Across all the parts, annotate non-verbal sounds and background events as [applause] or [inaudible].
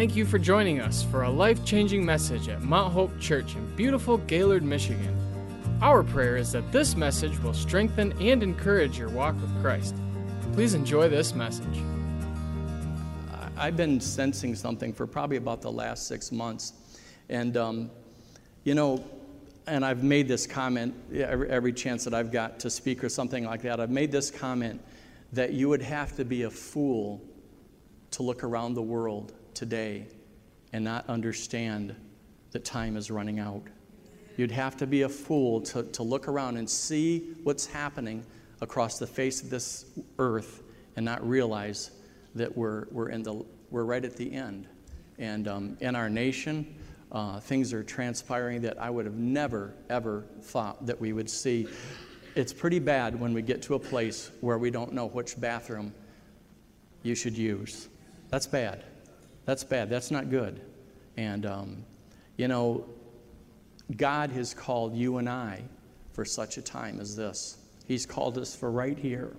Thank you for joining us for a life changing message at Mount Hope Church in beautiful Gaylord, Michigan. Our prayer is that this message will strengthen and encourage your walk with Christ. Please enjoy this message. I've been sensing something for probably about the last six months. And, um, you know, and I've made this comment every, every chance that I've got to speak or something like that. I've made this comment that you would have to be a fool to look around the world today and not understand that time is running out. You'd have to be a fool to, to look around and see what's happening across the face of this earth and not realize that we're, we're, in the, we're right at the end. And um, in our nation, uh, things are transpiring that I would have never, ever thought that we would see. It's pretty bad when we get to a place where we don't know which bathroom you should use. That's bad. That's bad. That's not good. And, um, you know, God has called you and I for such a time as this. He's called us for right here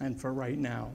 and for right now.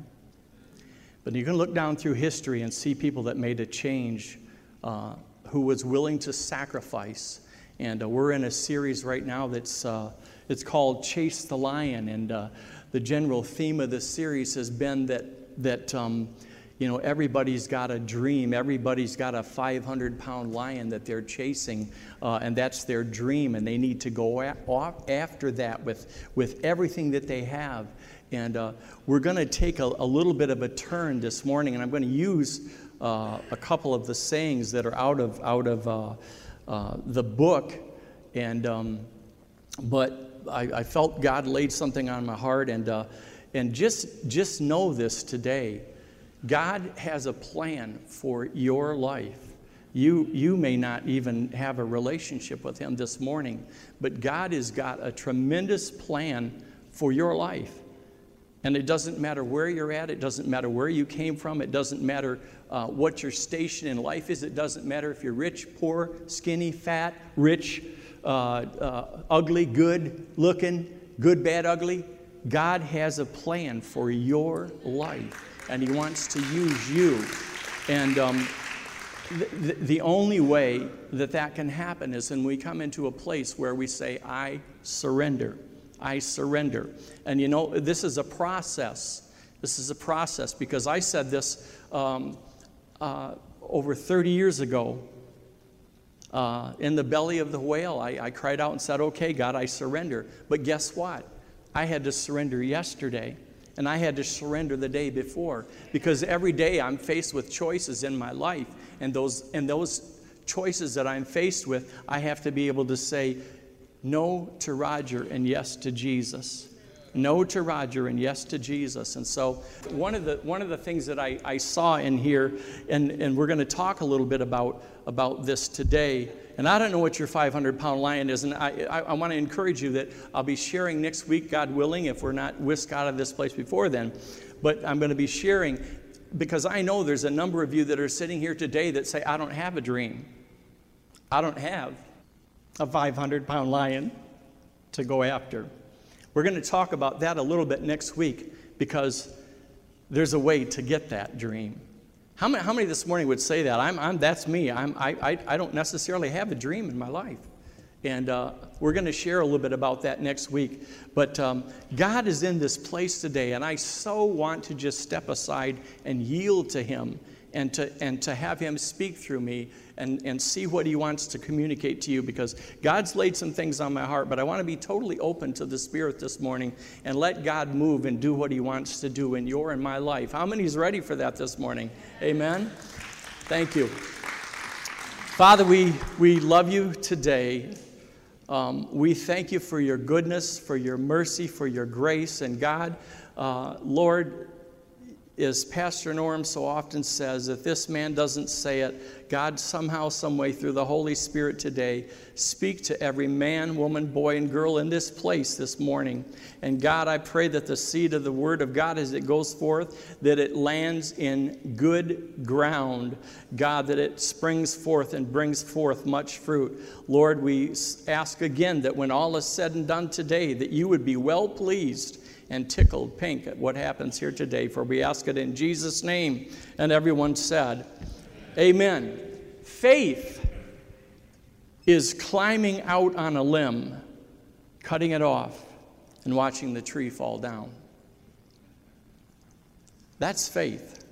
But you can look down through history and see people that made a change uh, who was willing to sacrifice. And uh, we're in a series right now that's uh, it's called Chase the Lion. And uh, the general theme of this series has been that, that um, you know, everybody's got a dream. Everybody's got a 500 pound lion that they're chasing, uh, and that's their dream, and they need to go off after that with, with everything that they have. And uh, we're going to take a, a, little bit of a turn this morning, and I'm going to use uh, a couple of the sayings that are out of, out of uh, uh, the book. And, um, but I, I, felt God laid something on my heart, and, uh, and just, just know this today God has a plan for your life. You, you may not even have a relationship with Him this morning, but God has got a tremendous plan for your life. And it doesn't matter where you're at, it doesn't matter where you came from, it doesn't matter uh, what your station in life is, it doesn't matter if you're rich, poor, skinny, fat, rich, uh, uh, ugly, good looking, good, bad, ugly. God has a plan for your life and He wants to use you. And um, the, the only way that that can happen is when we come into a place where we say, I surrender. I surrender. And you know, this is a process. This is a process because I said this um, uh, over 30 years ago. Uh, in the belly of the whale, I, I cried out and said, Okay, God, I surrender. But guess what? I had to surrender yesterday. And I had to surrender the day before because every day I'm faced with choices in my life. And those, and those choices that I'm faced with, I have to be able to say no to Roger and yes to Jesus. No to Roger and yes to Jesus. And so, one of the, one of the things that I, I saw in here, and, and we're going to talk a little bit about, about this today, and I don't know what your 500 pound lion is. And I, I, I want to encourage you that I'll be sharing next week, God willing, if we're not whisked out of this place before then. But I'm going to be sharing because I know there's a number of you that are sitting here today that say, I don't have a dream. I don't have a 500 pound lion to go after. We're going to talk about that a little bit next week because there's a way to get that dream. How many, how many this morning would say that? I'm, I'm, that's me. I'm, I, I, I don't necessarily have a dream in my life. And uh, we're going to share a little bit about that next week. But um, God is in this place today, and I so want to just step aside and yield to Him and to, and to have Him speak through me and, and see what He wants to communicate to you because God's laid some things on my heart, but I want to be totally open to the Spirit this morning and let God move and do what He wants to do in your and my life. How many is ready for that this morning? Amen. Thank you. Father, we, we love you today. Um, we thank you for your goodness, for your mercy, for your grace. And God, uh, Lord, as Pastor Norm so often says, if this man doesn't say it, God somehow, someway, through the Holy Spirit today, speak to every man, woman, boy, and girl in this place this morning. And God, I pray that the seed of the Word of God, as it goes forth, that it lands in good ground. God, that it springs forth and brings forth much fruit. Lord, we ask again that when all is said and done today, that you would be well pleased and tickled pink at what happens here today. For we ask it in Jesus' name. And everyone said, Amen. Faith is climbing out on a limb, cutting it off, and watching the tree fall down. That's faith.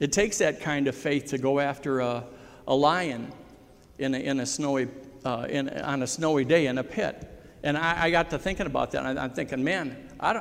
It takes that kind of faith to go after a, a lion in a, in a snowy, uh, in, on a snowy day in a pit. And I, I got to thinking about that. I, am thinking, man, I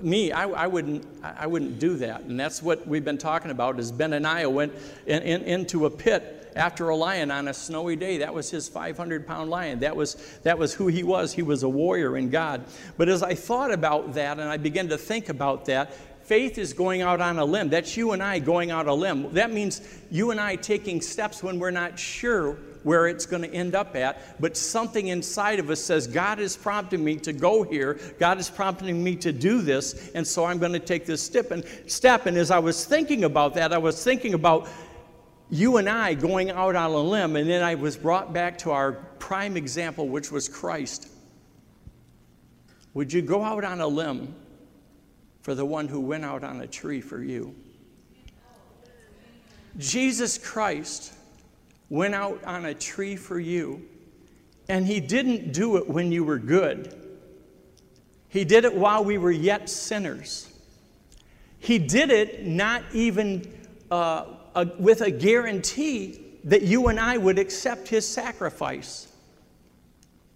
me, I, I, wouldn't, I wouldn't do that. And that's what we've been talking about. Is Benaiah went in, in, into a pit after a lion on a snowy day. That was his 500 pound lion. That was, that was who he was. He was a warrior in God. But as I thought about that and I began to think about that, Faith is going out on a limb. That's you and I going out a limb. That means you and I taking steps when we're not sure where it's going to end up at, but something inside of us says, God is prompting me to go here. God is prompting me to do this, and so I'm going to take this step. And step. And as I was thinking about that, I was thinking about you and I going out on a limb, and then I was brought back to our prime example, which was Christ. Would you go out on a limb for the one who went out on a tree for you. Jesus Christ went out on a tree for you, and he didn't do it when you were good. He did it while we were yet sinners. He did it not even uh, with a guarantee that you and I would accept his sacrifice.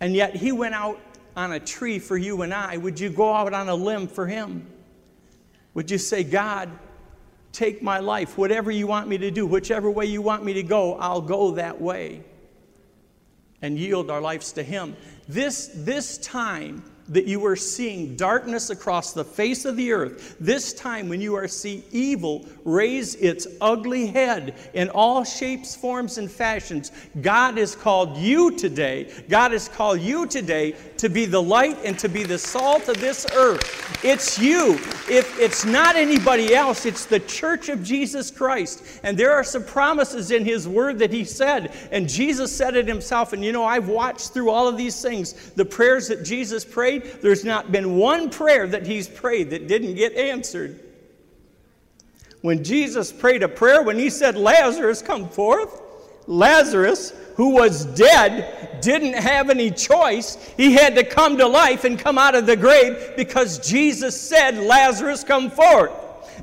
And yet he went out on a tree for you and I. Would you go out on a limb for him? Would you say, God, take my life, whatever you want me to do, whichever way you want me to go, I'll go that way, and yield our lives to Him? This, this time that you are seeing darkness across the face of the earth, this time when you are seeing evil raise its ugly head in all shapes, forms, and fashions, God has called you today, God has called you today to be the light and to be the salt of this earth. It's you. If it's not anybody else, it's the church of Jesus Christ. And there are some promises in His Word that He said, and Jesus said it Himself. And you know, I've watched through all of these things, the prayers that Jesus prayed. There's not been one prayer that He's prayed that didn't get answered. When Jesus prayed a prayer, when He said, Lazarus, come forth, Lazarus who was dead, didn't have any choice. He had to come to life and come out of the grave because Jesus said, Lazarus, come forth.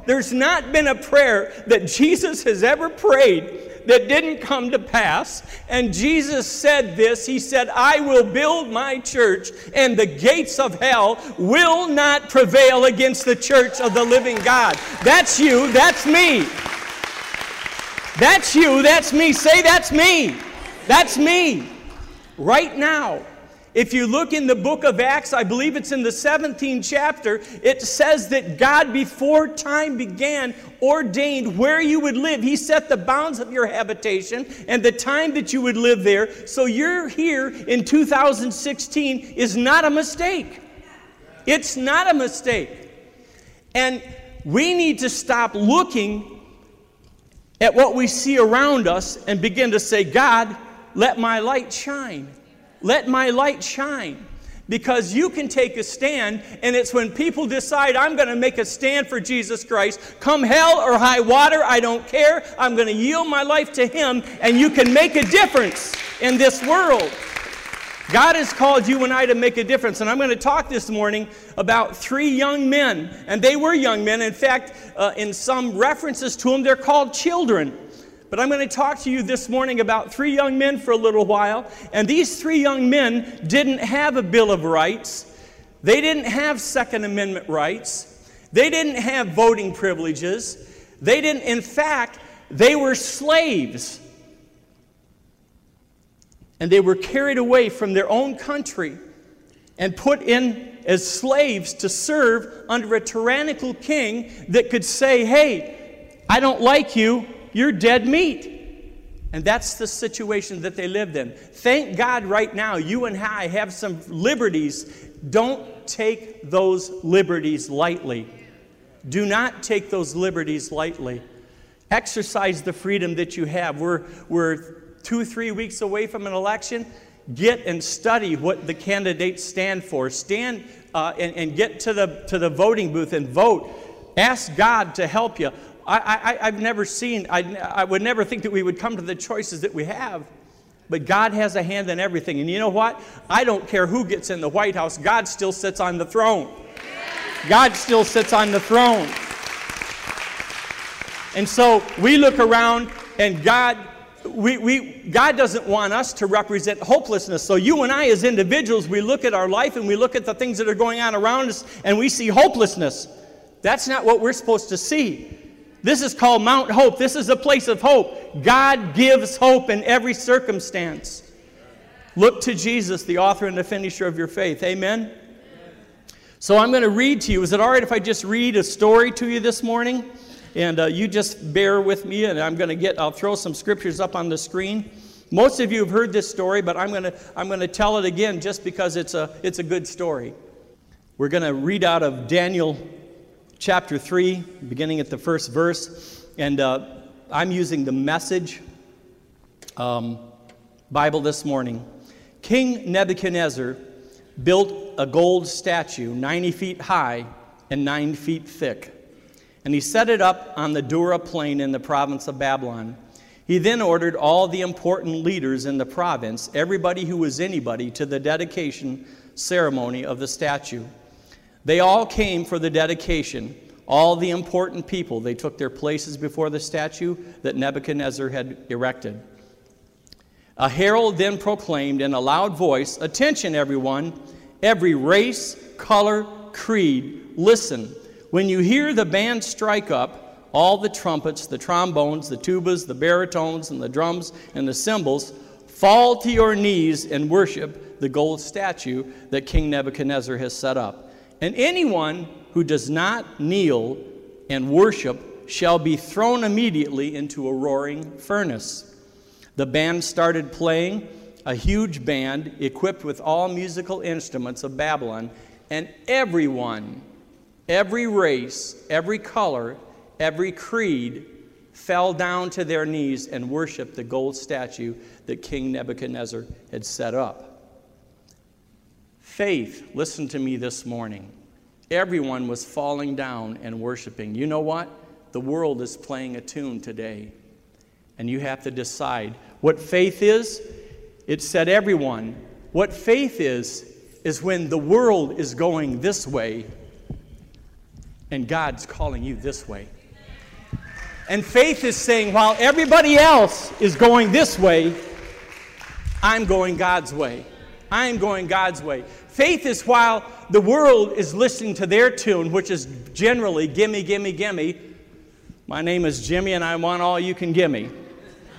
There's not been a prayer that Jesus has ever prayed that didn't come to pass. And Jesus said this He said, I will build my church, and the gates of hell will not prevail against the church of the living God. That's you, that's me. That's you, that's me. Say, that's me. That's me right now. If you look in the book of Acts, I believe it's in the 17th chapter, it says that God, before time began, ordained where you would live. He set the bounds of your habitation and the time that you would live there. So you're here in 2016 is not a mistake. It's not a mistake. And we need to stop looking at what we see around us and begin to say, God, let my light shine. Let my light shine. Because you can take a stand, and it's when people decide, I'm going to make a stand for Jesus Christ, come hell or high water, I don't care. I'm going to yield my life to Him, and you can make a difference in this world. God has called you and I to make a difference. And I'm going to talk this morning about three young men. And they were young men. In fact, uh, in some references to them, they're called children. But I'm going to talk to you this morning about three young men for a little while. And these three young men didn't have a Bill of Rights, they didn't have Second Amendment rights, they didn't have voting privileges. They didn't, in fact, they were slaves. And they were carried away from their own country and put in as slaves to serve under a tyrannical king that could say, Hey, I don't like you, you're dead meat. And that's the situation that they lived in. Thank God right now, you and I have some liberties. Don't take those liberties lightly. Do not take those liberties lightly. Exercise the freedom that you have. We're, we're two, three weeks away from an election. Get and study what the candidates stand for. Stand uh, and, and get to the, to the voting booth and vote. Ask God to help you I, I, have never seen, I, I would never think that we would come to the choices that we have. But God has a hand in everything. And you know what? I don't care who gets in the White House, God still sits on the throne. God still sits on the throne. And so we look around and God we, we, God doesn't want us to represent hopelessness. So, you and I, as individuals, we look at our life and we look at the things that are going on around us and we see hopelessness. That's not what we're supposed to see. This is called Mount Hope. This is a place of hope. God gives hope in every circumstance. Look to Jesus, the author and the finisher of your faith. Amen? So, I'm going to read to you. Is it all right if I just read a story to you this morning? And uh, you just bear with me, and I'm going to get, I'll throw some scriptures up on the screen. Most of you have heard this story, but I'm going to I'm going to tell it again just because it's a, it's a good story. We're going to read out of Daniel chapter 3, beginning at the first verse. And uh, I'm using the message um, Bible this morning. King Nebuchadnezzar built a gold statue 90 feet high and 9 feet thick and he set it up on the Dura plain in the province of Babylon. He then ordered all the important leaders in the province, everybody who was anybody, to the dedication ceremony of the statue. They all came for the dedication, all the important people. They took their places before the statue that Nebuchadnezzar had erected. A herald then proclaimed in a loud voice Attention, everyone, every race, color, creed, listen. When you hear the band strike up, all the trumpets, the trombones, the tubas, the baritones, and the drums and the cymbals, fall to your knees and worship the gold statue that King Nebuchadnezzar has set up. And anyone who does not kneel and worship shall be thrown immediately into a roaring furnace. The band started playing, a huge band equipped with all musical instruments of Babylon, and everyone Every race, every color, every creed fell down to their knees and worshiped the gold statue that King Nebuchadnezzar had set up. Faith, listen to me this morning. Everyone was falling down and worshiping. You know what? The world is playing a tune today. And you have to decide what faith is. It said everyone. What faith is, is when the world is going this way and God's calling you this way. And faith is saying, while everybody else is going this way, I'm going God's way. I'm going God's way. Faith is while the world is listening to their tune, which is generally gimme, gimme, gimme. My name is Jimmy and I want all you can gimme.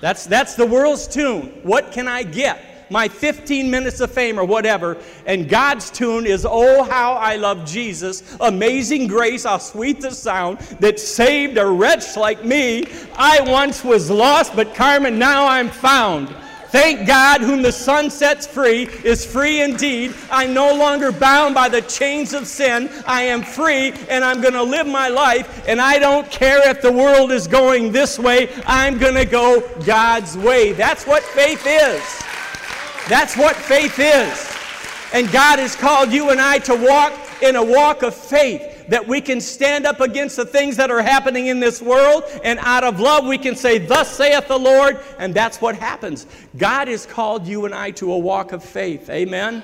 That's, that's the world's tune. What can I get? my 15 minutes of fame or whatever. And God's tune is, Oh, how I love Jesus. Amazing grace, how sweet the sound that saved a wretch like me. I once was lost, but Carmen, now I'm found. Thank God, whom the Son sets free is free indeed. I'm no longer bound by the chains of sin. I am free, and I'm going to live my life. And I don't care if the world is going this way, I'm going to go God's way. That's what faith is. That's what faith is. And God has called you and I to walk in a walk of faith that we can stand up against the things that are happening in this world, and out of love we can say, Thus saith the Lord, and that's what happens. God has called you and I to a walk of faith. Amen?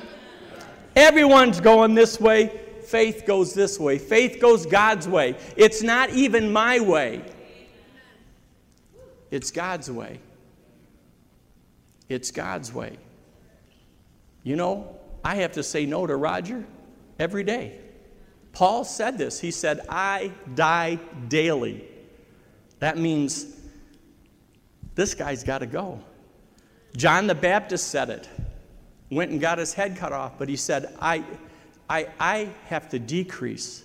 Everyone's going this way, faith goes this way. Faith goes God's way. It's not even my way, it's God's way. It's God's way. You know, I have to say no to Roger every day. Paul said this. He said, I die daily. That means this guy's got to go. John the Baptist said it, went and got his head cut off, but he said, I, I, I have to decrease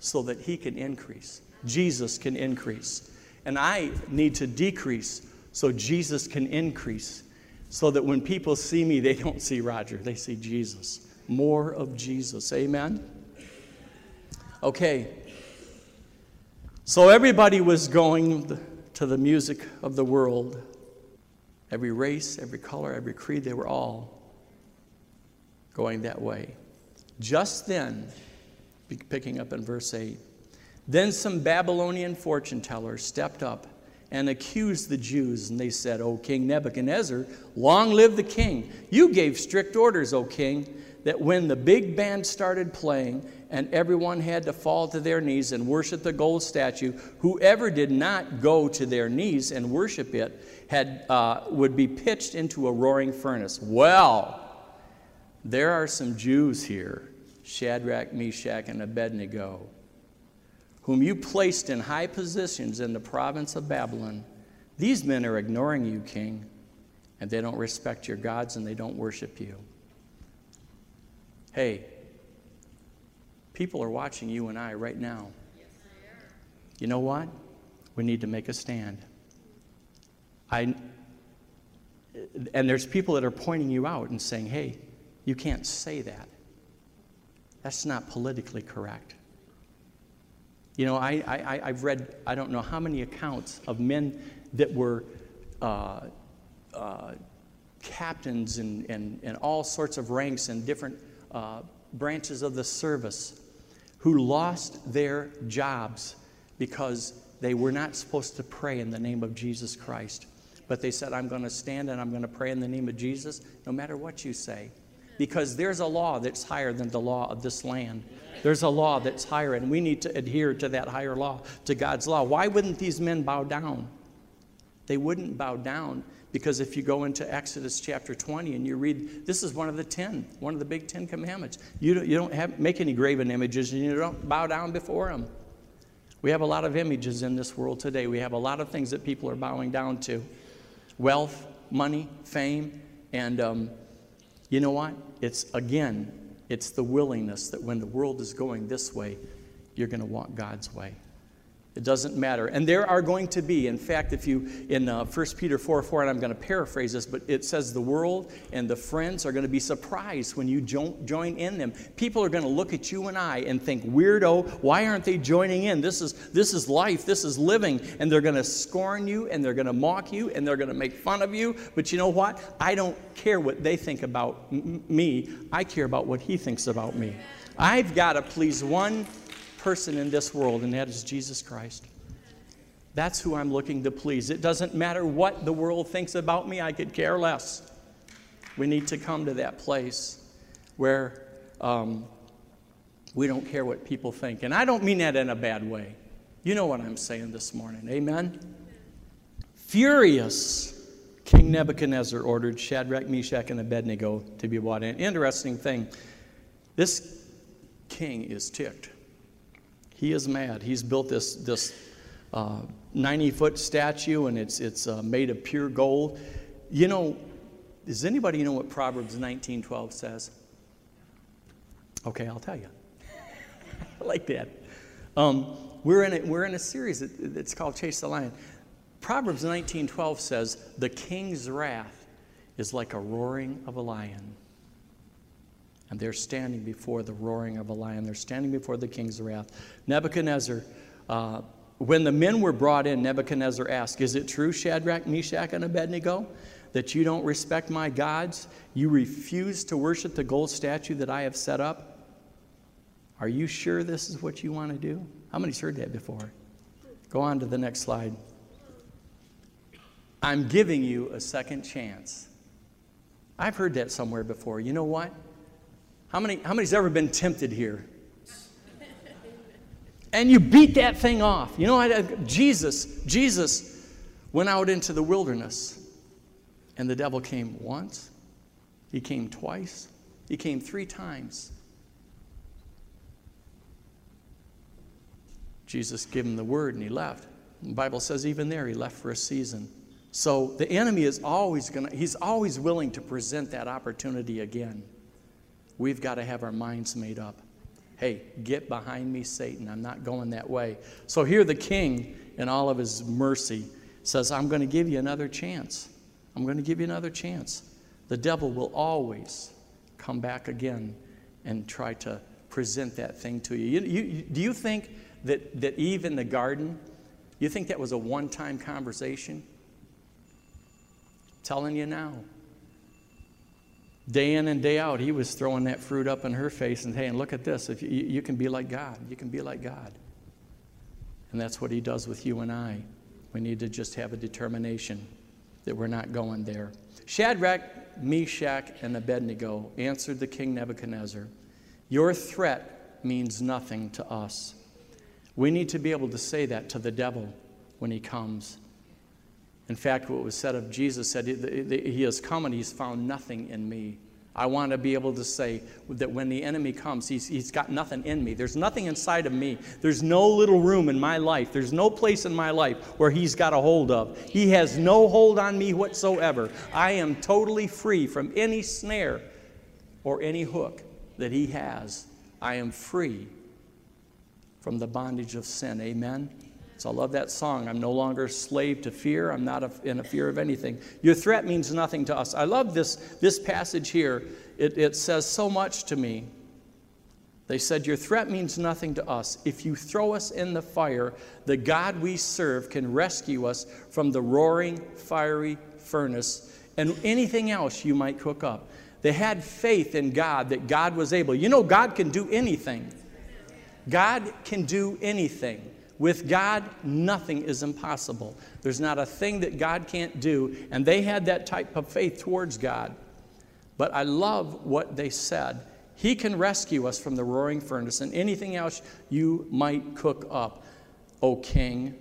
so that he can increase. Jesus can increase. And I need to decrease so Jesus can increase so that when people see me, they don't see Roger, they see Jesus. More of Jesus. Amen? Okay. So everybody was going to the music of the world. Every race, every color, every creed, they were all going that way. Just then, picking up in verse 8, Then some Babylonian fortune tellers stepped up and accused the Jews, and they said, O King Nebuchadnezzar, long live the king. You gave strict orders, O king, that when the big band started playing and everyone had to fall to their knees and worship the gold statue, whoever did not go to their knees and worship it had, uh, would be pitched into a roaring furnace. Well, there are some Jews here, Shadrach, Meshach, and Abednego whom you placed in high positions in the province of Babylon, these men are ignoring you, king, and they don't respect your gods and they don't worship you. Hey, people are watching you and I right now. You know what? We need to make a stand. I, and there's people that are pointing you out and saying, hey, you can't say that. That's not politically correct. You know, I, I, I've read, I don't know how many accounts of men that were uh, uh, captains and, and, and all sorts of ranks and different uh, branches of the service who lost their jobs because they were not supposed to pray in the name of Jesus Christ. But they said, I'm going to stand and I'm going to pray in the name of Jesus no matter what you say. Because there's a law that's higher than the law of this land. There's a law that's higher, and we need to adhere to that higher law, to God's law. Why wouldn't these men bow down? They wouldn't bow down because if you go into Exodus chapter 20 and you read, this is one of the 10, one of the big 10 commandments. You don't, you don't have, make any graven images and you don't bow down before them. We have a lot of images in this world today. We have a lot of things that people are bowing down to wealth, money, fame, and um, you know what? It's again it's the willingness that when the world is going this way, you're going to walk God's way. It doesn't matter. And there are going to be, in fact, if you, in uh, 1 Peter 4 4, and I'm going to paraphrase this, but it says the world and the friends are going to be surprised when you jo- join in them. People are going to look at you and I and think, weirdo, why aren't they joining in? This is, this is life, this is living. And they're going to scorn you and they're going to mock you and they're going to make fun of you. But you know what? I don't care what they think about m- me, I care about what He thinks about me. I've got to please one person in this world, and that is Jesus Christ. That's who I'm looking to please. It doesn't matter what the world thinks about me, I could care less. We need to come to that place where um, we don't care what people think. And I don't mean that in a bad way. You know what I'm saying this morning. Amen? Furious, King Nebuchadnezzar ordered Shadrach, Meshach, and Abednego to be brought in. Interesting thing this king is ticked. He is mad. He's built this, this 90 uh, foot statue and it's, it's uh, made of pure gold. You know, does anybody know what Proverbs 19:12 says? Okay, I'll tell you. [laughs] I like that. Um, we're, in a, we're in a series that's called Chase the Lion. Proverbs 19:12 says, "The king's wrath is like a roaring of a lion." And they're standing before the roaring of a lion. They're standing before the king's wrath. Nebuchadnezzar, uh, when the men were brought in, Nebuchadnezzar asked, Is it true, Shadrach, Meshach, and Abednego, that you don't respect my gods? You refuse to worship the gold statue that I have set up? Are you sure this is what you want to do? How many's heard that before? Go on to the next slide. I'm giving you a second chance. I've heard that somewhere before. You know what? How many how many's ever been tempted here? And you beat that thing off. You know, I, Jesus, Jesus went out into the wilderness, and the devil came once, he came twice, he came three times. Jesus gave him the word and he left. The Bible says even there he left for a season. So the enemy is always going to, he's always willing to present that opportunity again. We've got to have our minds made up. Hey, get behind me, Satan. I'm not going that way. So here the king, in all of his mercy, says, I'm going to give you another chance. I'm going to give you another chance. The devil will always come back again and try to present that thing to you. you, you do you think that, that Eve in the garden, you think that was a one time conversation? telling you now. Day in and day out, he was throwing that fruit up in her face and saying, Look at this. If you, you can be like God, you can be like God. And that's what he does with you and I. We need to just have a determination that we're not going there. Shadrach, Meshach, and Abednego answered the king Nebuchadnezzar Your threat means nothing to us. We need to be able to say that to the devil when he comes. In fact, what was said of Jesus said, He has come and He's found nothing in me. I want to be able to say that when the enemy comes, he's, he's got nothing in me. There's nothing inside of me. There's no little room in my life. There's no place in my life where he's got a hold of. He has no hold on me whatsoever. I am totally free from any snare or any hook that he has. I am free from the bondage of sin. Amen. So I love that song. I'm no longer a slave to fear. I'm not a, in a fear of anything. Your threat means nothing to us. I love this, this passage here. It, it says so much to me. They said, Your threat means nothing to us. If you throw us in the fire, the God we serve can rescue us from the roaring, fiery furnace and anything else you might cook up. They had faith in God that God was able. You know, God can do anything. God can do anything. With God, nothing is impossible. There's not a thing that God can't do. And they had that type of faith towards God. But I love what they said. He can rescue us from the roaring furnace and anything else you might cook up, O king.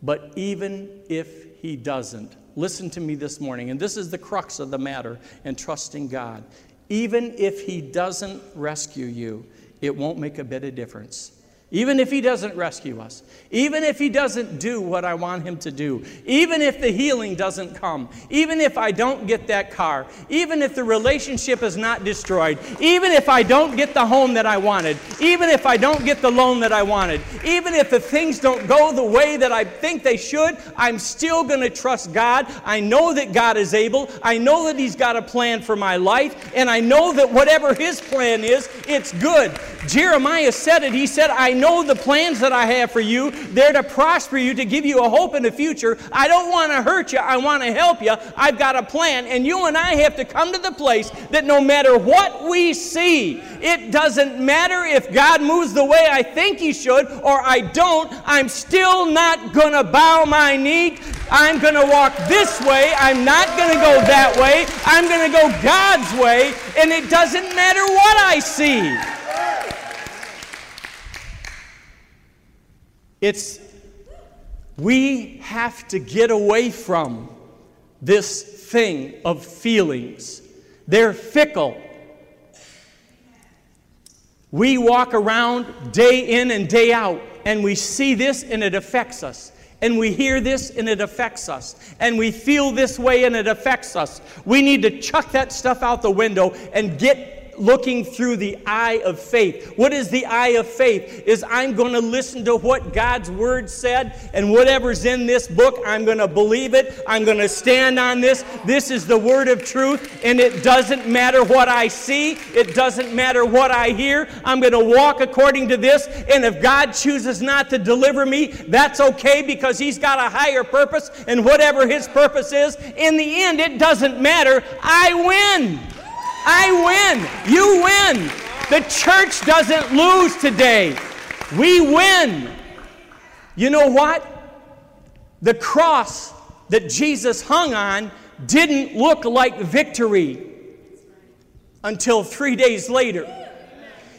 But even if he doesn't, listen to me this morning, and this is the crux of the matter and trusting God. Even if he doesn't rescue you, it won't make a bit of difference even if he doesn't rescue us, even if he doesn't do what I want him to do, even if the healing doesn't come, even if I don't get that car, even if the relationship is not destroyed, even if I don't get the home that I wanted, even if I don't get the loan that I wanted, even if the things don't go the way that I think they should, I'm still going to trust God. I know that God is able. I know that he's got a plan for my life, and I know that whatever his plan is, it's good. Jeremiah said it. He said, I know the plans that I have for you. They're to prosper you, to give you a hope in the future. I don't want to hurt you. I want to help you. I've got a plan. And you and I have to come to the place that no matter what we see, it doesn't matter if God moves the way I think He should or I don't, I'm still not going to bow my knee. I'm going to walk this way. I'm not going to go that way. I'm going to go God's way. And it doesn't matter what I see. It's we have to get away from this thing of feelings. They're fickle. We walk around day in and day out, and we see this and it affects us. And we hear this and it affects us. And we feel this way and it affects us. We need to chuck that stuff out the window and get looking through the eye of faith. What is the eye of faith? Is I'm going to listen to what God's word said, and whatever's in this book, I'm going to believe it. I'm going to stand on this. This is the word of truth, and it doesn't matter what I see, it doesn't matter what I hear. I'm going to walk according to this, and if God chooses not to deliver me, that's okay because He's got a higher purpose, and whatever His purpose is, in the end, it doesn't matter. I win. I win. You win. The church doesn't lose today. We win. You know what? The cross that Jesus hung on didn't look like victory until three days later.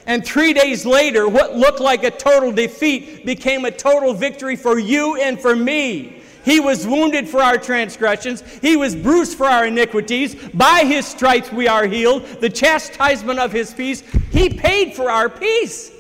And three days later, what looked like a total defeat became a total victory for you and for me. He was wounded for our transgressions. He was bruised for our iniquities. By his stripes we are healed. The chastisement of his peace, he paid for our peace.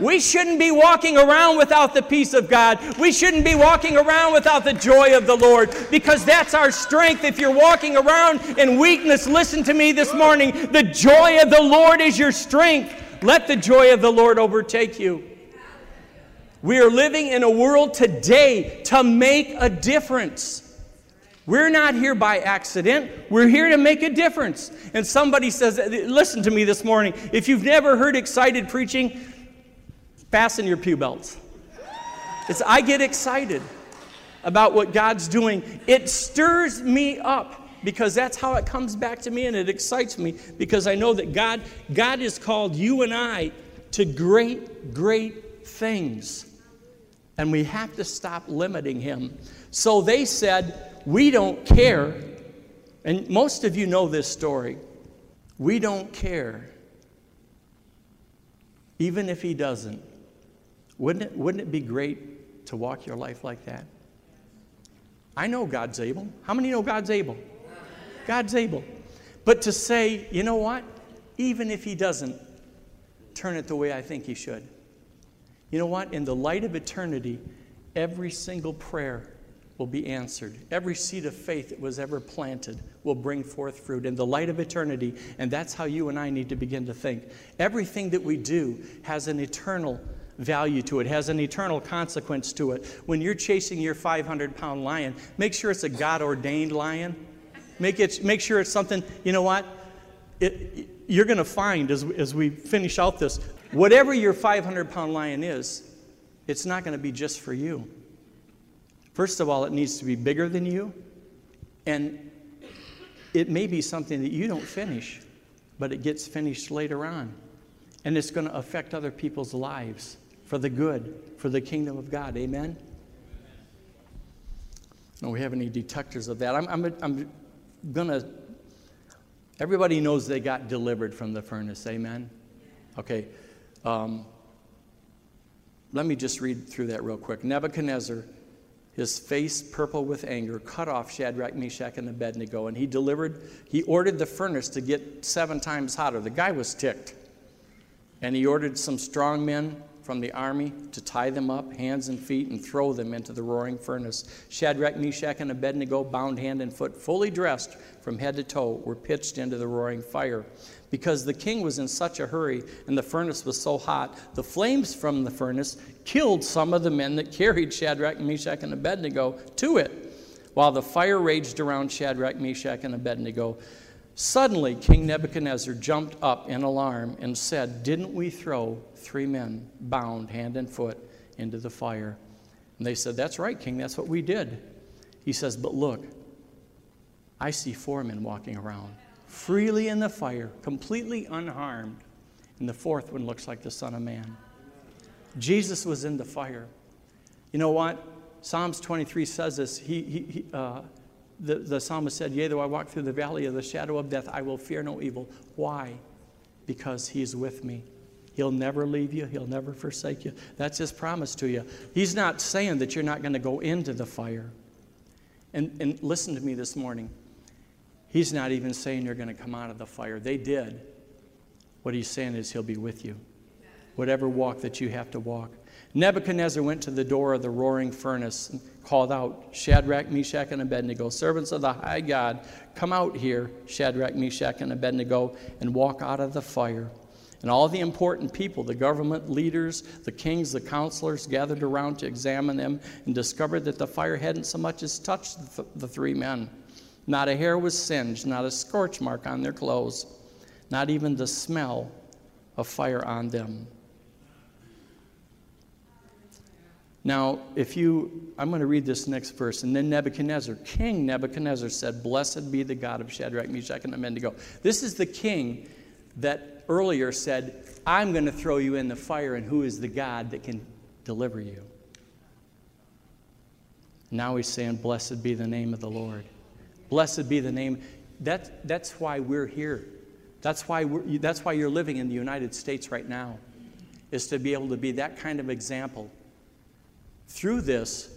We shouldn't be walking around without the peace of God. We shouldn't be walking around without the joy of the Lord because that's our strength. If you're walking around in weakness, listen to me this morning. The joy of the Lord is your strength. Let the joy of the Lord overtake you. We are living in a world today to make a difference. We're not here by accident. We're here to make a difference. And somebody says, listen to me this morning. If you've never heard excited preaching, fasten your pew belts. It's, I get excited about what God's doing. It stirs me up because that's how it comes back to me and it excites me because I know that God, God has called you and I to great, great things. And we have to stop limiting him. So they said, We don't care. And most of you know this story. We don't care. Even if he doesn't. Wouldn't it, wouldn't it be great to walk your life like that? I know God's able. How many know God's able? God's able. But to say, you know what? Even if he doesn't turn it the way I think he should. You know what? In the light of eternity, every single prayer will be answered. Every seed of faith that was ever planted will bring forth fruit in the light of eternity. And that's how you and I need to begin to think. Everything that we do has an eternal value to it, has an eternal consequence to it. When you're chasing your 500 pound lion, make sure it's a God ordained lion. Make, it, make sure it's something, you know what? It, you're going to find as, as we finish out this, whatever your 500 pound lion is, it's not going to be just for you. First of all, it needs to be bigger than you, and it may be something that you don't finish, but it gets finished later on. And it's going to affect other people's lives for the good, for the kingdom of God. Amen? No, we have any detectors of that. I'm, I'm, I'm going to, everybody knows they got delivered from the furnace. Amen? Okay. Um, let me just read through that real quick. Nebuchadnezzar, his face purple with anger, cut off Shadrach, Meshach, and Abednego, and he delivered, he ordered the furnace to get seven times hotter. The guy was ticked. And he ordered some strong men from the army to tie them up, hands and feet, and throw them into the roaring furnace. Shadrach, Meshach, and Abednego, bound hand and foot, fully dressed from head to toe, were pitched into the roaring fire. Because the king was in such a hurry and the furnace was so hot, the flames from the furnace killed some of the men that carried Shadrach, Meshach, and Abednego to it. While the fire raged around Shadrach, Meshach, and Abednego, Suddenly, King Nebuchadnezzar jumped up in alarm and said, Didn't we throw three men bound hand and foot into the fire? And they said, That's right, King, that's what we did. He says, But look, I see four men walking around freely in the fire, completely unharmed. And the fourth one looks like the Son of Man. Jesus was in the fire. You know what? Psalms 23 says this. He, he, he uh, the, the psalmist said, Yea, though I walk through the valley of the shadow of death, I will fear no evil. Why? Because he's with me. He'll never leave you, he'll never forsake you. That's his promise to you. He's not saying that you're not going to go into the fire. And, and listen to me this morning. He's not even saying you're going to come out of the fire. They did. What he's saying is he'll be with you. Whatever walk that you have to walk. Nebuchadnezzar went to the door of the roaring furnace and called out, Shadrach, Meshach, and Abednego, servants of the high God, come out here, Shadrach, Meshach, and Abednego, and walk out of the fire. And all the important people, the government leaders, the kings, the counselors, gathered around to examine them and discovered that the fire hadn't so much as touched the, three men. Not a hair was singed, not a scorch mark on their clothes, not even the smell of fire on them. Now, if you, I'm going to read this next verse. And then Nebuchadnezzar, King Nebuchadnezzar said, Blessed be the God of Shadrach, Meshach, and Abednego. This is the king that earlier said, I'm going to throw you in the fire, and who is the God that can deliver you? Now he's saying, Blessed be the name of the Lord. Blessed be the name. That, that's why we're here. That's why, we're, that's why you're living in the United States right now, is to be able to be that kind of example through this,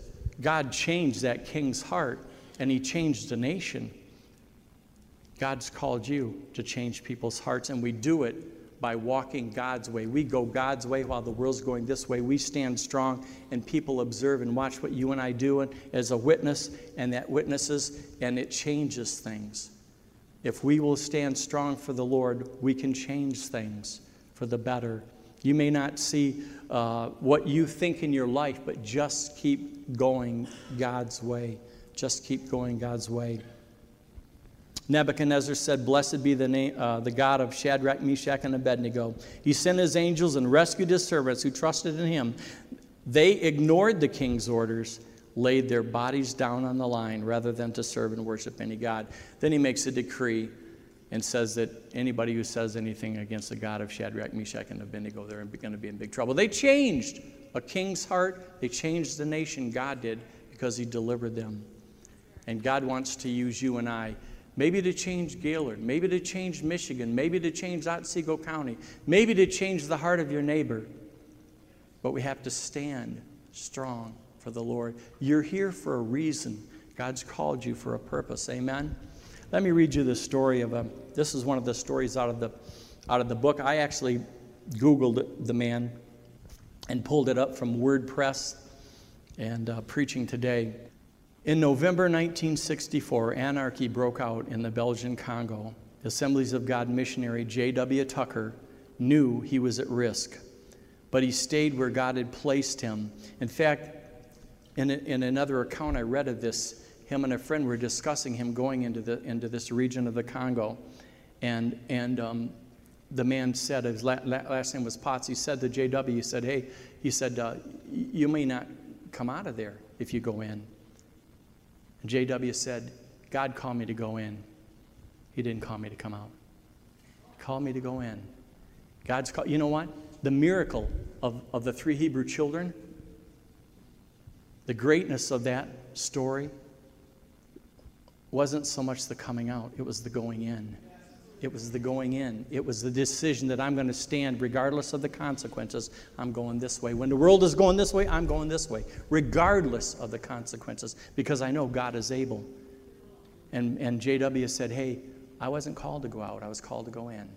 God changed that king's heart and he changed the nation. God's called you to change people's hearts, and we do it by walking God's way. We go God's way while the world's going this way. We stand strong, and people observe and watch what you and I do as a witness, and that witnesses, and it changes things. If we will stand strong for the Lord, we can change things for the better. You may not see uh, what you think in your life, but just keep going God's way. Just keep going God's way. Nebuchadnezzar said, Blessed be the, name, uh, the God of Shadrach, Meshach, and Abednego. He sent his angels and rescued his servants who trusted in him. They ignored the king's orders, laid their bodies down on the line rather than to serve and worship any God. Then he makes a decree and says that anybody who says anything against the God of Shadrach, Meshach, and Abednego, they're going to be in big trouble. They changed a king's heart, they changed the nation, God did, because he delivered them. And God wants to use you and I, maybe to change Gaylord, maybe to change Michigan, maybe to change Otsego County, maybe to change the heart of your neighbor. But we have to stand strong for the Lord. You're here for a reason. God's called you for a purpose. Amen. Let me read you the story of a. This is one of the stories out of the out of the book. I actually Googled the man and pulled it up from WordPress and uh, preaching today. In November 1964, anarchy broke out in the Belgian Congo. Assemblies of God missionary J.W. Tucker knew he was at risk, but he stayed where God had placed him. In fact, in, a, in another account I read of this, him and a friend were discussing him going into, the, into this region of the Congo. And, and um, the man said, his last name was Potts, he said to JW, he said, hey, he said, uh, you may not come out of there if you go in. JW said, God called me to go in. He didn't call me to come out. He called me to go in. God's called, you know what? The miracle of, of the three Hebrew children, the greatness of that story wasn't so much the coming out, it was the going in. It was the going in. It was the decision that I'm going to stand regardless of the consequences. I'm going this way. When the world is going this way, I'm going this way, regardless of the consequences, because I know God is able. And, and JW said, Hey, I wasn't called to go out, I was called to go in.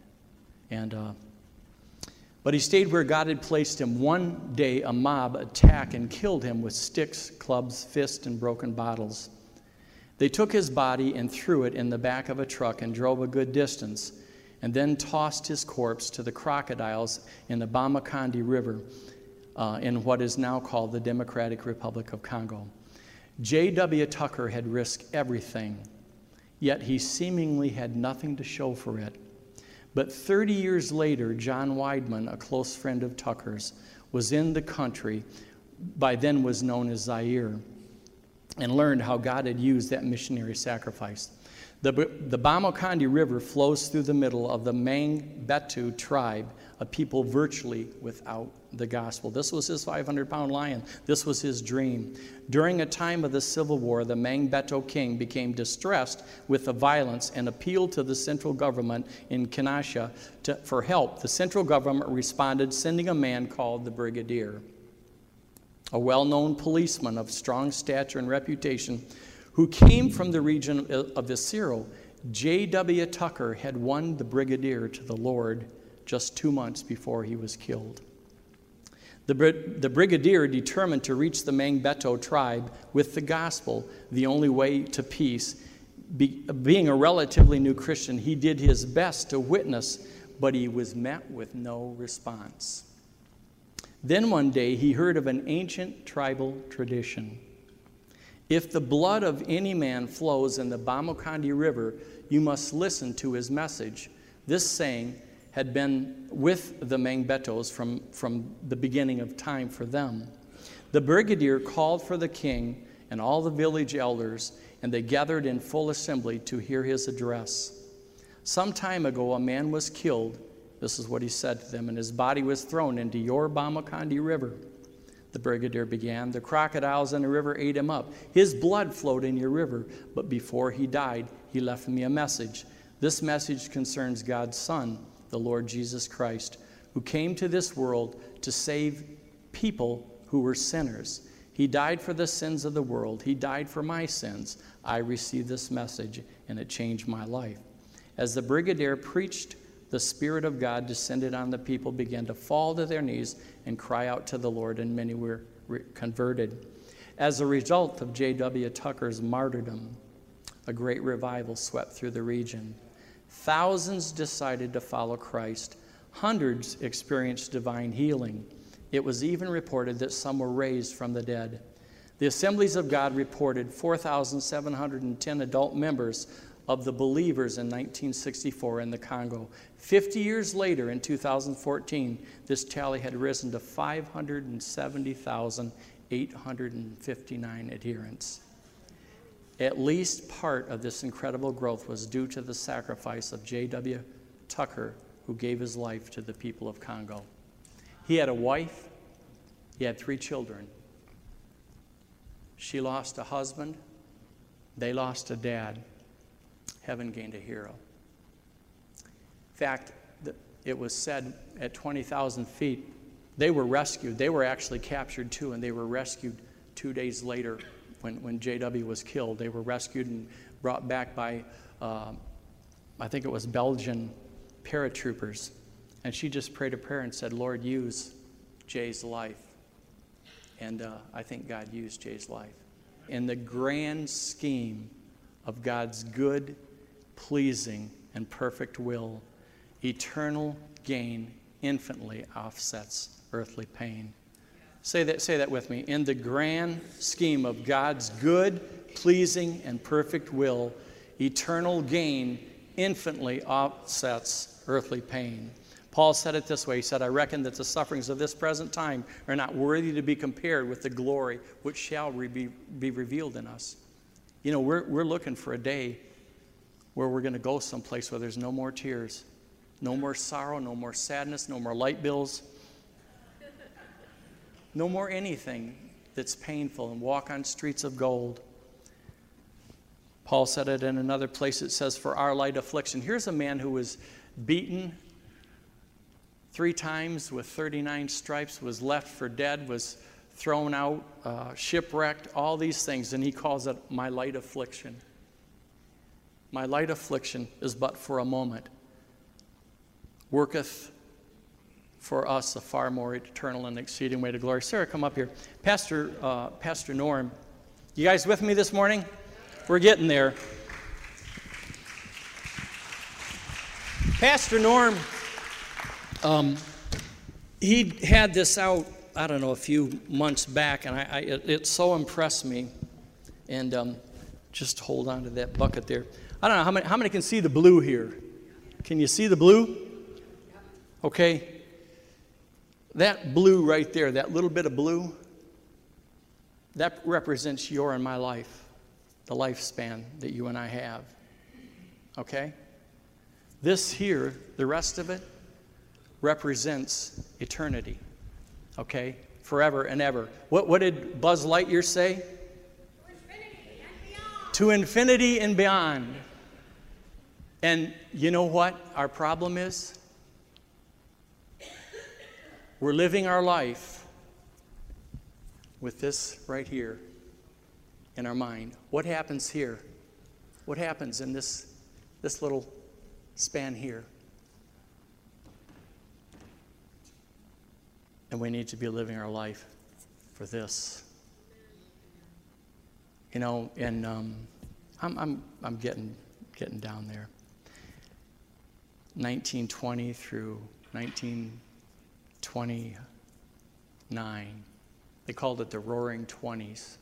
And, uh, but he stayed where God had placed him. One day, a mob attacked and killed him with sticks, clubs, fists, and broken bottles. They took his body and threw it in the back of a truck and drove a good distance, and then tossed his corpse to the crocodiles in the Bamakandi River uh, in what is now called the Democratic Republic of Congo. J.W. Tucker had risked everything, yet he seemingly had nothing to show for it. But 30 years later, John Weidman, a close friend of Tucker's, was in the country, by then was known as Zaire and learned how God had used that missionary sacrifice. The, the Bamakandi River flows through the middle of the Mangbetu tribe, a people virtually without the gospel. This was his 500 pound lion. This was his dream. During a time of the civil war, the Mangbetu king became distressed with the violence and appealed to the central government in Kinshasa to, for help. The central government responded, sending a man called the brigadier a well known policeman of strong stature and reputation, who came from the region of Isiro. J.W. Tucker had won the brigadier to the Lord just two months before he was killed. The, the brigadier determined to reach the Mangbetu tribe with the gospel, the only way to peace. Be, being a relatively new Christian, he did his best to witness, but he was met with no response. Then one day he heard of an ancient tribal tradition. If the blood of any man flows in the Bamakandi River, you must listen to his message. This saying had been with the Mangbetos from, from the beginning of time for them. The brigadier called for the king and all the village elders, and they gathered in full assembly to hear his address. Some time ago, a man was killed this is what he said to them, and his body was thrown into your Bamakandi River. The brigadier began. The crocodiles in the river ate him up. His blood flowed in your river, but before he died, he left me a message. This message concerns God's Son, the Lord Jesus Christ, who came to this world to save people who were sinners. He died for the sins of the world. He died for my sins. I received this message, and it changed my life. As the brigadier preached the Spirit of God descended on the people, began to fall to their knees and cry out to the Lord, and many were re- converted. As a result of J.W. Tucker's martyrdom, a great revival swept through the region. Thousands decided to follow Christ. Hundreds experienced divine healing. It was even reported that some were raised from the dead. The Assemblies of God reported 4,710 adult members of the believers in 1964 in the Congo. 50 years later, in 2014, this tally had risen to 570,859 adherents. At least part of this incredible growth was due to the sacrifice of J.W. Tucker, who gave his life to the people of Congo. He had a wife, he had three children. She lost a husband, they lost a dad. Heaven gained a hero. In fact, it was said at 20,000 feet, they were rescued. They were actually captured too, and they were rescued two days later when, when JW was killed. They were rescued and brought back by, uh, I think it was Belgian paratroopers. And she just prayed a prayer and said, Lord, use Jay's life. And uh, I think God used Jay's life. In the grand scheme of God's good, pleasing, and perfect will, eternal gain infinitely offsets earthly pain. Say that, say that with me. In the grand scheme of God's good, pleasing, and perfect will, eternal gain infinitely offsets earthly pain. Paul said it this way He said, I reckon that the sufferings of this present time are not worthy to be compared with the glory which shall be, be revealed in us. You know, we're, we're looking for a day where we're going to go someplace where there's no more tears, no more sorrow, no more sadness, no more light bills, no more anything that's painful, and walk on streets of gold. Paul said it in another place. It says, For our light affliction. Here's a man who was beaten three times with 39 stripes, was left for dead, was thrown out, uh, shipwrecked, all these things, and he calls it my light affliction. My light affliction is but for a moment, worketh for us a far more eternal and exceeding way to glory. Sarah, come up here. Pastor, uh, Pastor Norm, you guys with me this morning? We're getting there. Pastor Norm um, he had this out, I don't know, a few months back, and I, I it, it, so impressed me. And um, just hold on to that bucket there. I don't know how many, how many can see the blue here. Can you see the blue? Okay. That blue right there, that little bit of blue, that represents your and my life, the lifespan that you and I have. Okay? This here, the rest of it, represents eternity, okay? Forever and ever. What, what did Buzz Lightyear say? To infinity and beyond. And you know what our problem is? We're living our life with this right here in our mind. What happens here? What happens in this, this little span here? And we need to be living our life for this. You know, and um, I'm, I'm, I'm getting, getting down there. 1920 through 1929. They called it the Roaring Twenties.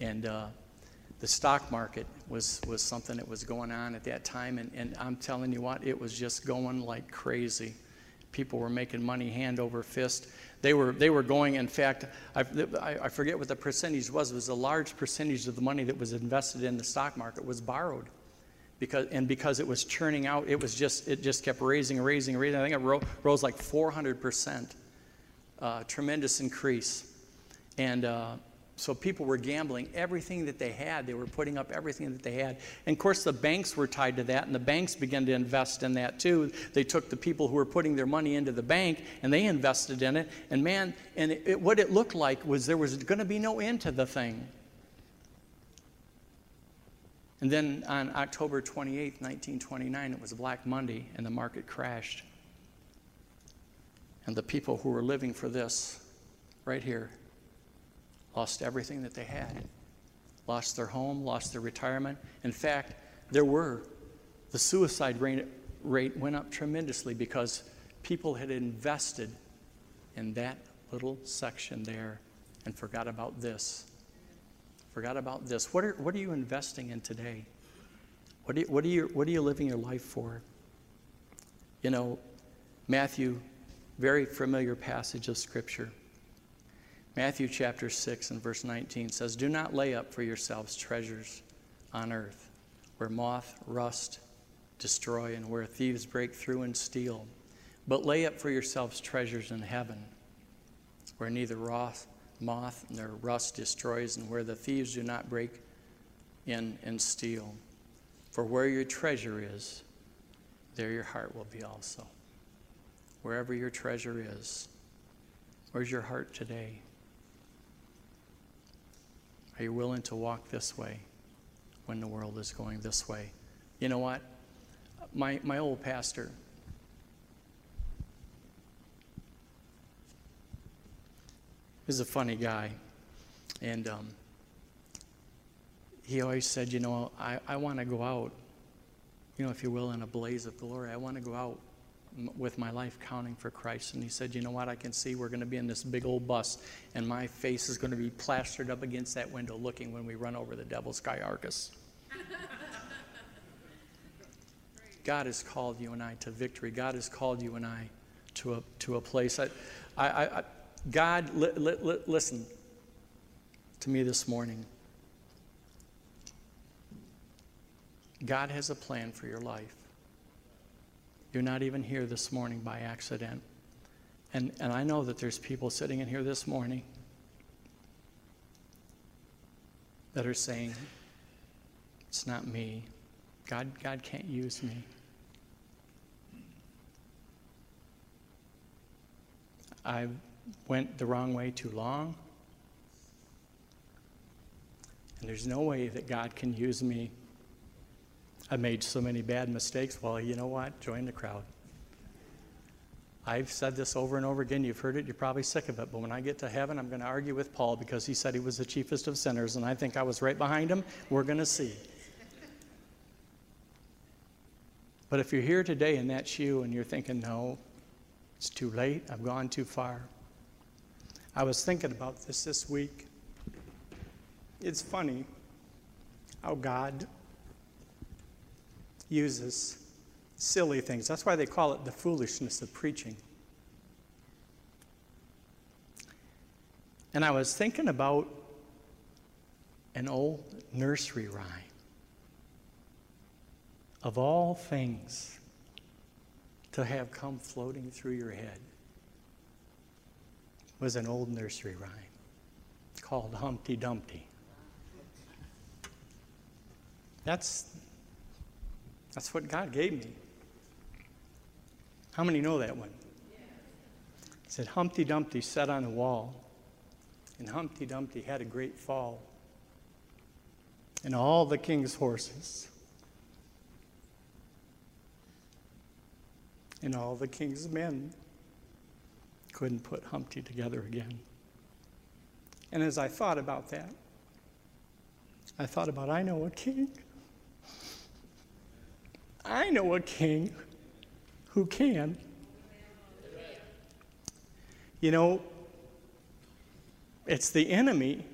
And uh, the stock market was, was something that was going on at that time. And, and I'm telling you what, it was just going like crazy people were making money hand over fist. They were, they were going, in fact, I, I forget what the percentage was. It was a large percentage of the money that was invested in the stock market was borrowed. Because, and because it was churning out, it was just, it just kept raising, raising, raising. I think it ro- rose like 400%. Uh, tremendous increase. And uh, so people were gambling everything that they had. They were putting up everything that they had. And of course, the banks were tied to that, and the banks began to invest in that too. They took the people who were putting their money into the bank and they invested in it. And man, and it, it, what it looked like was there was going to be no end to the thing. And then on October 28, 1929, it was Black Monday, and the market crashed. And the people who were living for this, right here, lost everything that they had, lost their home, lost their retirement. In fact, there were, the suicide rate, rate went up tremendously because people had invested in that little section there and forgot about this. Forgot about this. What are, what are you investing in today? What you, what, are you, what are you living your life for? You know, Matthew, very familiar passage of Scripture. Matthew chapter 6 and verse 19 says, Do not lay up for yourselves treasures on earth where moth, rust, destroy, and where thieves break through and steal. But lay up for yourselves treasures in heaven where neither moth nor rust destroys, and where the thieves do not break in and steal. For where your treasure is, there your heart will be also. Wherever your treasure is, where's your heart today? Are you willing to walk this way when the world is going this way? You know what? My, my old pastor, is a funny guy. And um, he always said, You know, I, I want to go out, you know, if you will, in a blaze of glory. I want to go out with my life counting for Christ. And he said, You know what? I can see we're going to be in this big old bus, and my face is going to be plastered up against that window looking when we run over the devil's Skyarchus. [laughs] God has called you and I to victory. God has called you and I to a, to a place. I, I, I, God, li, li, li, listen to me this morning. God has a plan for your life. You're not even here this morning by accident. And, and I know that there's people sitting in here this morning that are saying, It's not me. God, God can't use me. I went the wrong way too long. And there's no way that God can use me I made so many bad mistakes. Well, you know what? Join the crowd. I've said this over and over again. You've heard it. You're probably sick of it. But when I get to heaven, I'm going to argue with Paul because he said he was the chiefest of sinners, and I think I was right behind him. We're going to see. But if you're here today and that's you, and you're thinking, no, it's too late, I've gone too far. I was thinking about this this week. It's funny how God uses silly things. That's why they call it the foolishness of preaching. And I was thinking about an old nursery rhyme. Of all things to have come floating through your head was an old nursery rhyme called Humpty Dumpty. That's that's what God gave me. How many know that one? It said Humpty Dumpty sat on a wall, and Humpty Dumpty had a great fall. And all the king's horses, and all the king's men couldn't put Humpty together again. And as I thought about that, I thought about I know a king I know a king who can. You know, it's the enemy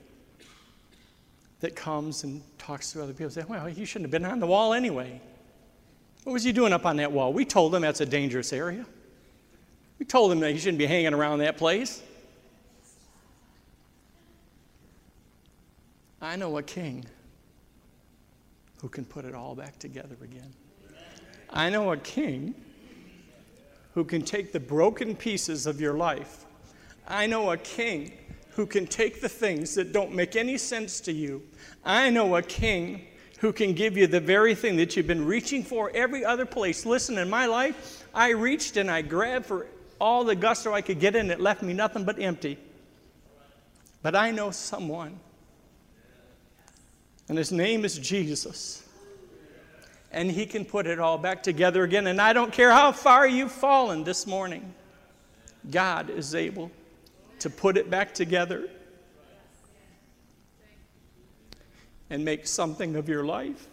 that comes and talks to other people. Say, well, he shouldn't have been on the wall anyway. What was he doing up on that wall? We told him that's a dangerous area. We told him that he shouldn't be hanging around that place. I know a king who can put it all back together again. I know a king who can take the broken pieces of your life. I know a king who can take the things that don't make any sense to you. I know a king who can give you the very thing that you've been reaching for every other place. Listen, in my life, I reached and I grabbed for all the gusto I could get in. It left me nothing but empty. But I know someone, and his name is Jesus and He can put it all back together again. And I don't care how far you've fallen this morning, God is able to put it back together and make something of your life.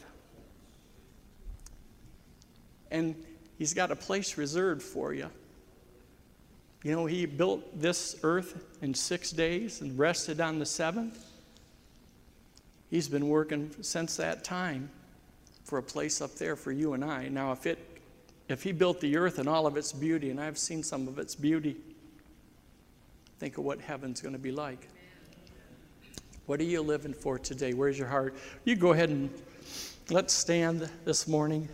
And He's got a place reserved for you. You know, He built this earth in six days and rested on the seventh. He's been working since that time for a place up there for you and I. Now, if, it, if He built the earth and all of its beauty, and I've seen some of its beauty, think of what heaven's going to be like. What are you living for today? Where's your heart? You go ahead and let's stand this morning.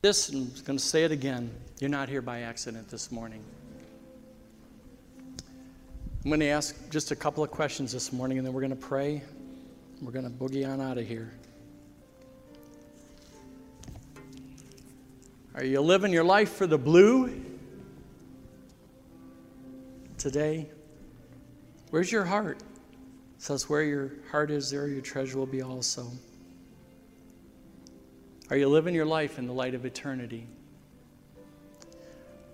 This, I'm going to say it again. You're not here by accident this morning. I'm going to ask just a couple of questions this morning, and then we're going to pray. We're going to boogie on out of here. Are you living your life for the blue today? Where's your heart? It says, Where your heart is, there your treasure will be also. Are you living your life in the light of eternity?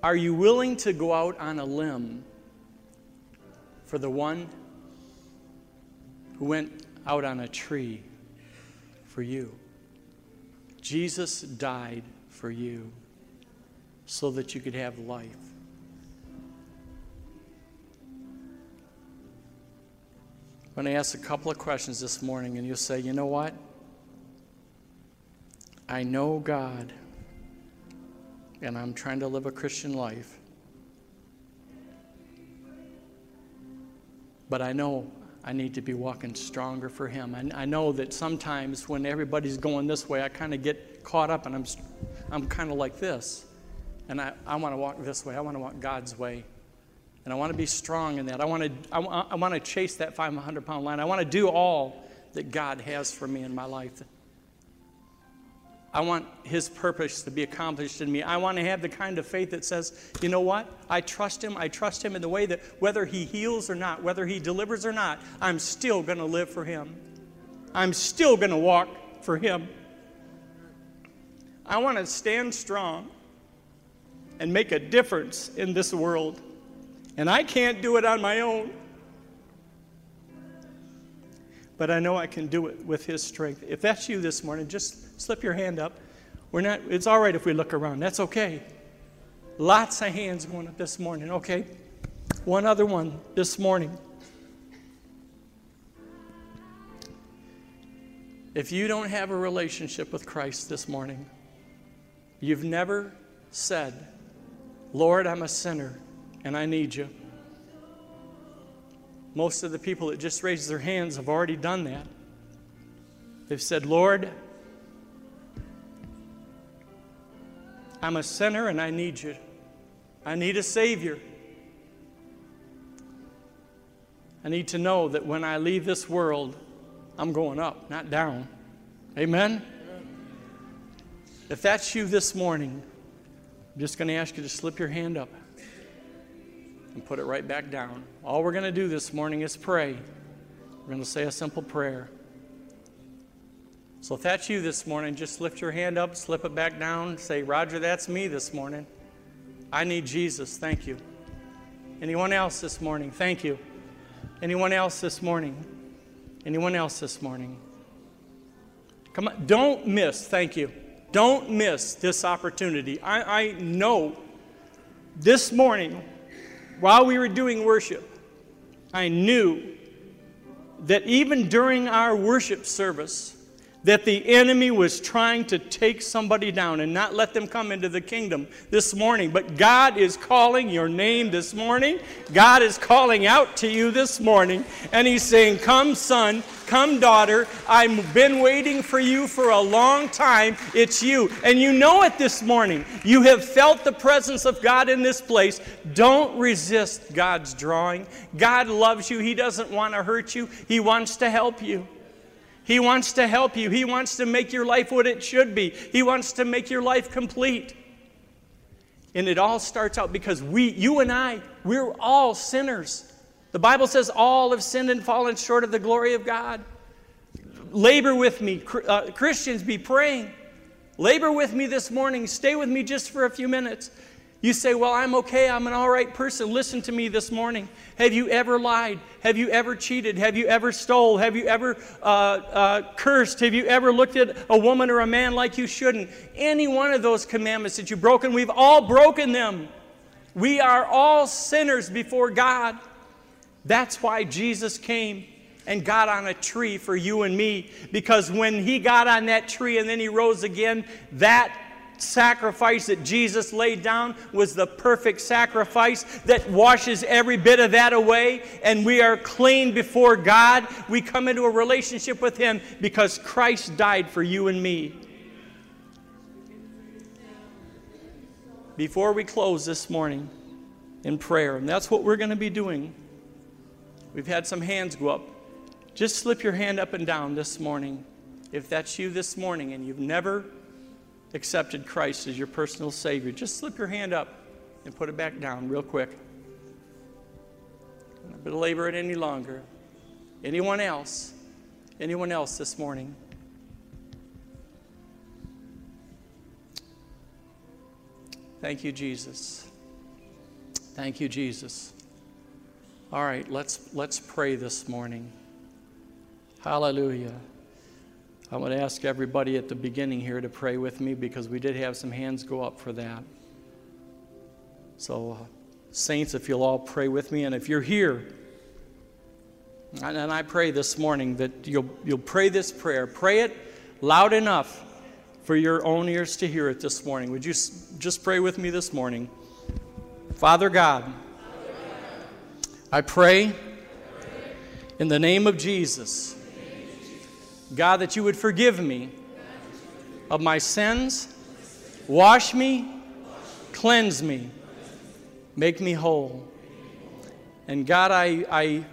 Are you willing to go out on a limb for the one who went out on a tree for you? Jesus died for you so that you could have life. I'm going to ask a couple of questions this morning, and you'll say, you know what? I know God, and I'm trying to live a Christian life. But I know I need to be walking stronger for Him. I, I know that sometimes when everybody's going this way, I kind of get caught up and I'm, I'm kind of like this. And I, I want to walk this way. I want to walk God's way. And I want to be strong in that. I want to, I, I want to chase that 500 pound line. I want to do all that God has for me in my life. I want His purpose to be accomplished in me. I want to have the kind of faith that says, you know what? I trust Him. I trust Him in the way that whether He heals or not, whether He delivers or not, I'm still going to live for Him. I'm still going to walk for Him. I want to stand strong and make a difference in this world. And I can't do it on my own. But I know I can do it with His strength. If that's you this morning, just slip your hand up. We're not, it's all right if we look around. That's okay. Lots of hands going up this morning, okay? One other one this morning. If you don't have a relationship with Christ this morning, you've never said, Lord, I'm a sinner and I need you. Most of the people that just raised their hands have already done that. They've said, Lord, I'm a sinner and I need you. I need a Savior. I need to know that when I leave this world, I'm going up, not down. Amen? If that's you this morning, I'm just going to ask you to slip your hand up and put it right back down. All we're going to do this morning is pray. We're going to say a simple prayer. So if that's you this morning, just lift your hand up, slip it back down, say, Roger, that's me this morning. I need Jesus. Thank you. Anyone else this morning? Thank you. Anyone else this morning? Anyone else this morning? Come on, don't miss. Thank you. Don't miss this opportunity. I, I know this morning while we were doing worship, I knew that even during our worship service, that the enemy was trying to take somebody down and not let them come into the kingdom this morning. But God is calling your name this morning. God is calling out to you this morning, and He's saying, Come, son, come, daughter. I've been waiting for you for a long time. It's you. And you know it this morning. You have felt the presence of God in this place. Don't resist God's drawing. God loves you, He doesn't want to hurt you, He wants to help you. He wants to help you. He wants to make your life what it should be. He wants to make your life complete. And it all starts out because we, you and I, we're all sinners. The Bible says all have sinned and fallen short of the glory of God. Labor with me. Uh, Christians, be praying. Labor with me this morning. Stay with me just for a few minutes. You say, Well, I'm okay. I'm an all right person. Listen to me this morning. Have you ever lied? Have you ever cheated? Have you ever stole? Have you ever uh, uh, cursed? Have you ever looked at a woman or a man like you shouldn't? Any one of those commandments that you've broken, we've all broken them. We are all sinners before God. That's why Jesus came and got on a tree for you and me. Because when he got on that tree and then he rose again, that sacrifice that Jesus laid down was the perfect sacrifice that washes every bit of that away, and we are clean before God. We come into a relationship with Him because Christ died for you and me. Before we close this morning in prayer, and that's what we're going to be doing, we've had some hands go up. Just slip your hand up and down this morning if that's you this morning and you've never accepted Christ as your personal Savior, just slip your hand up and put it back down real quick. I'm not belabor it any longer. Anyone else? Anyone else this morning? Thank you, Jesus. Thank you, Jesus. All right, let's, let's pray this morning. Hallelujah. I want to ask everybody at the beginning here to pray with me because we did have some hands go up for that. So, uh, saints, if you'll all pray with me, and if you're here, and, I pray this morning that you'll, you'll pray this prayer, pray it loud enough for your own ears to hear it this morning. Would you just pray with me this morning? Father God, I pray in the name of Jesus God, that you would forgive me of my sins, wash me, cleanse me, make me whole. And God, I, I,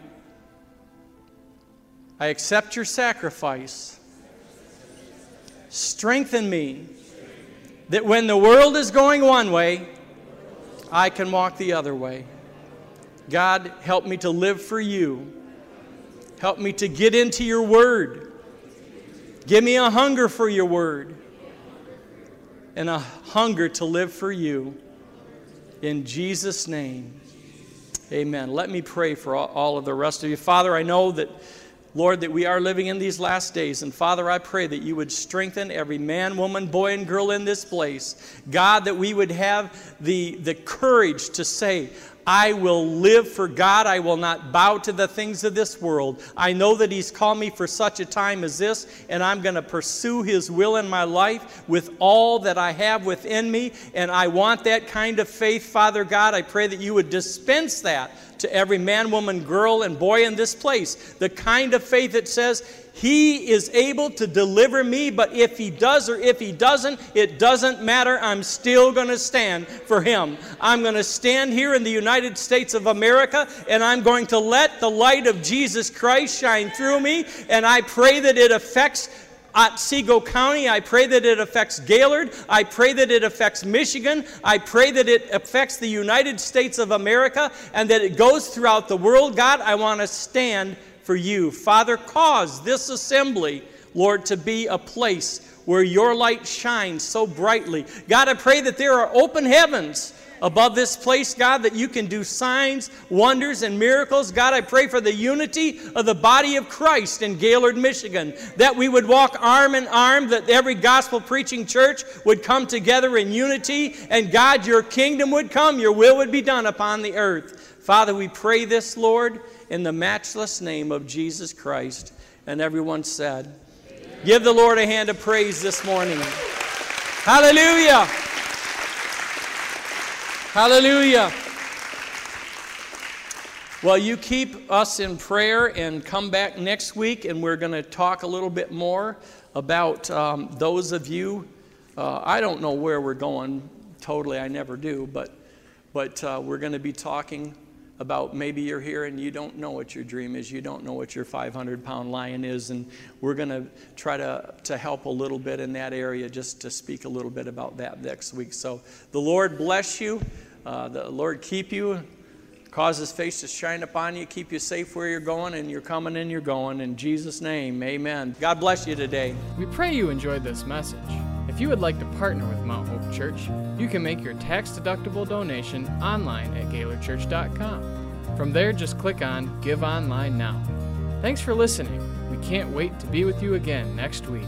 I accept your sacrifice. Strengthen me that when the world is going one way, I can walk the other way. God, help me to live for you. Help me to get into your word. Give me a hunger for your word and a hunger to live for you. In Jesus' name, amen. Let me pray for all of the rest of you. Father, I know that, Lord, that we are living in these last days. And Father, I pray that you would strengthen every man, woman, boy, and girl in this place. God, that we would have the, the courage to say, I will live for God. I will not bow to the things of this world. I know that He's called me for such a time as this, and I'm going to pursue His will in my life with all that I have within me. And I want that kind of faith, Father God. I pray that you would dispense that to every man, woman, girl, and boy in this place. The kind of faith that says, he is able to deliver me, but if He does or if He doesn't, it doesn't matter. I'm still going to stand for Him. I'm going to stand here in the United States of America and I'm going to let the light of Jesus Christ shine through me. And I pray that it affects Otsego County. I pray that it affects Gaylord. I pray that it affects Michigan. I pray that it affects the United States of America and that it goes throughout the world. God, I want to stand for you. Father, cause this assembly, Lord, to be a place where your light shines so brightly. God, I pray that there are open heavens above this place, God, that you can do signs, wonders, and miracles. God, I pray for the unity of the body of Christ in Gaylord, Michigan, that we would walk arm in arm, that every gospel preaching church would come together in unity, and God, your kingdom would come, your will would be done upon the earth. Father, we pray this, Lord in the matchless name of Jesus Christ. And everyone said, Amen. Give the Lord a hand of praise this morning. Hallelujah! Hallelujah! Well, you keep us in prayer and come back next week, and we're going to talk a little bit more about um, those of you. Uh, I don't know where we're going totally, I never do, but, but uh, we're going to be talking about maybe you're here and you don't know what your dream is, you don't know what your 500 pound lion is, and we're going to try to, to help a little bit in that area just to speak a little bit about that next week. So the Lord bless you, uh, the Lord keep you, cause his face to shine upon you, keep you safe where you're going, and you're coming and you're going. In Jesus' name, amen. God bless you today. We pray you enjoyed this message. If you would like to partner with Mount Hope Church, you can make your tax deductible donation online at GaylordChurch.com. From there, just click on Give Online Now. Thanks for listening. We can't wait to be with you again next week.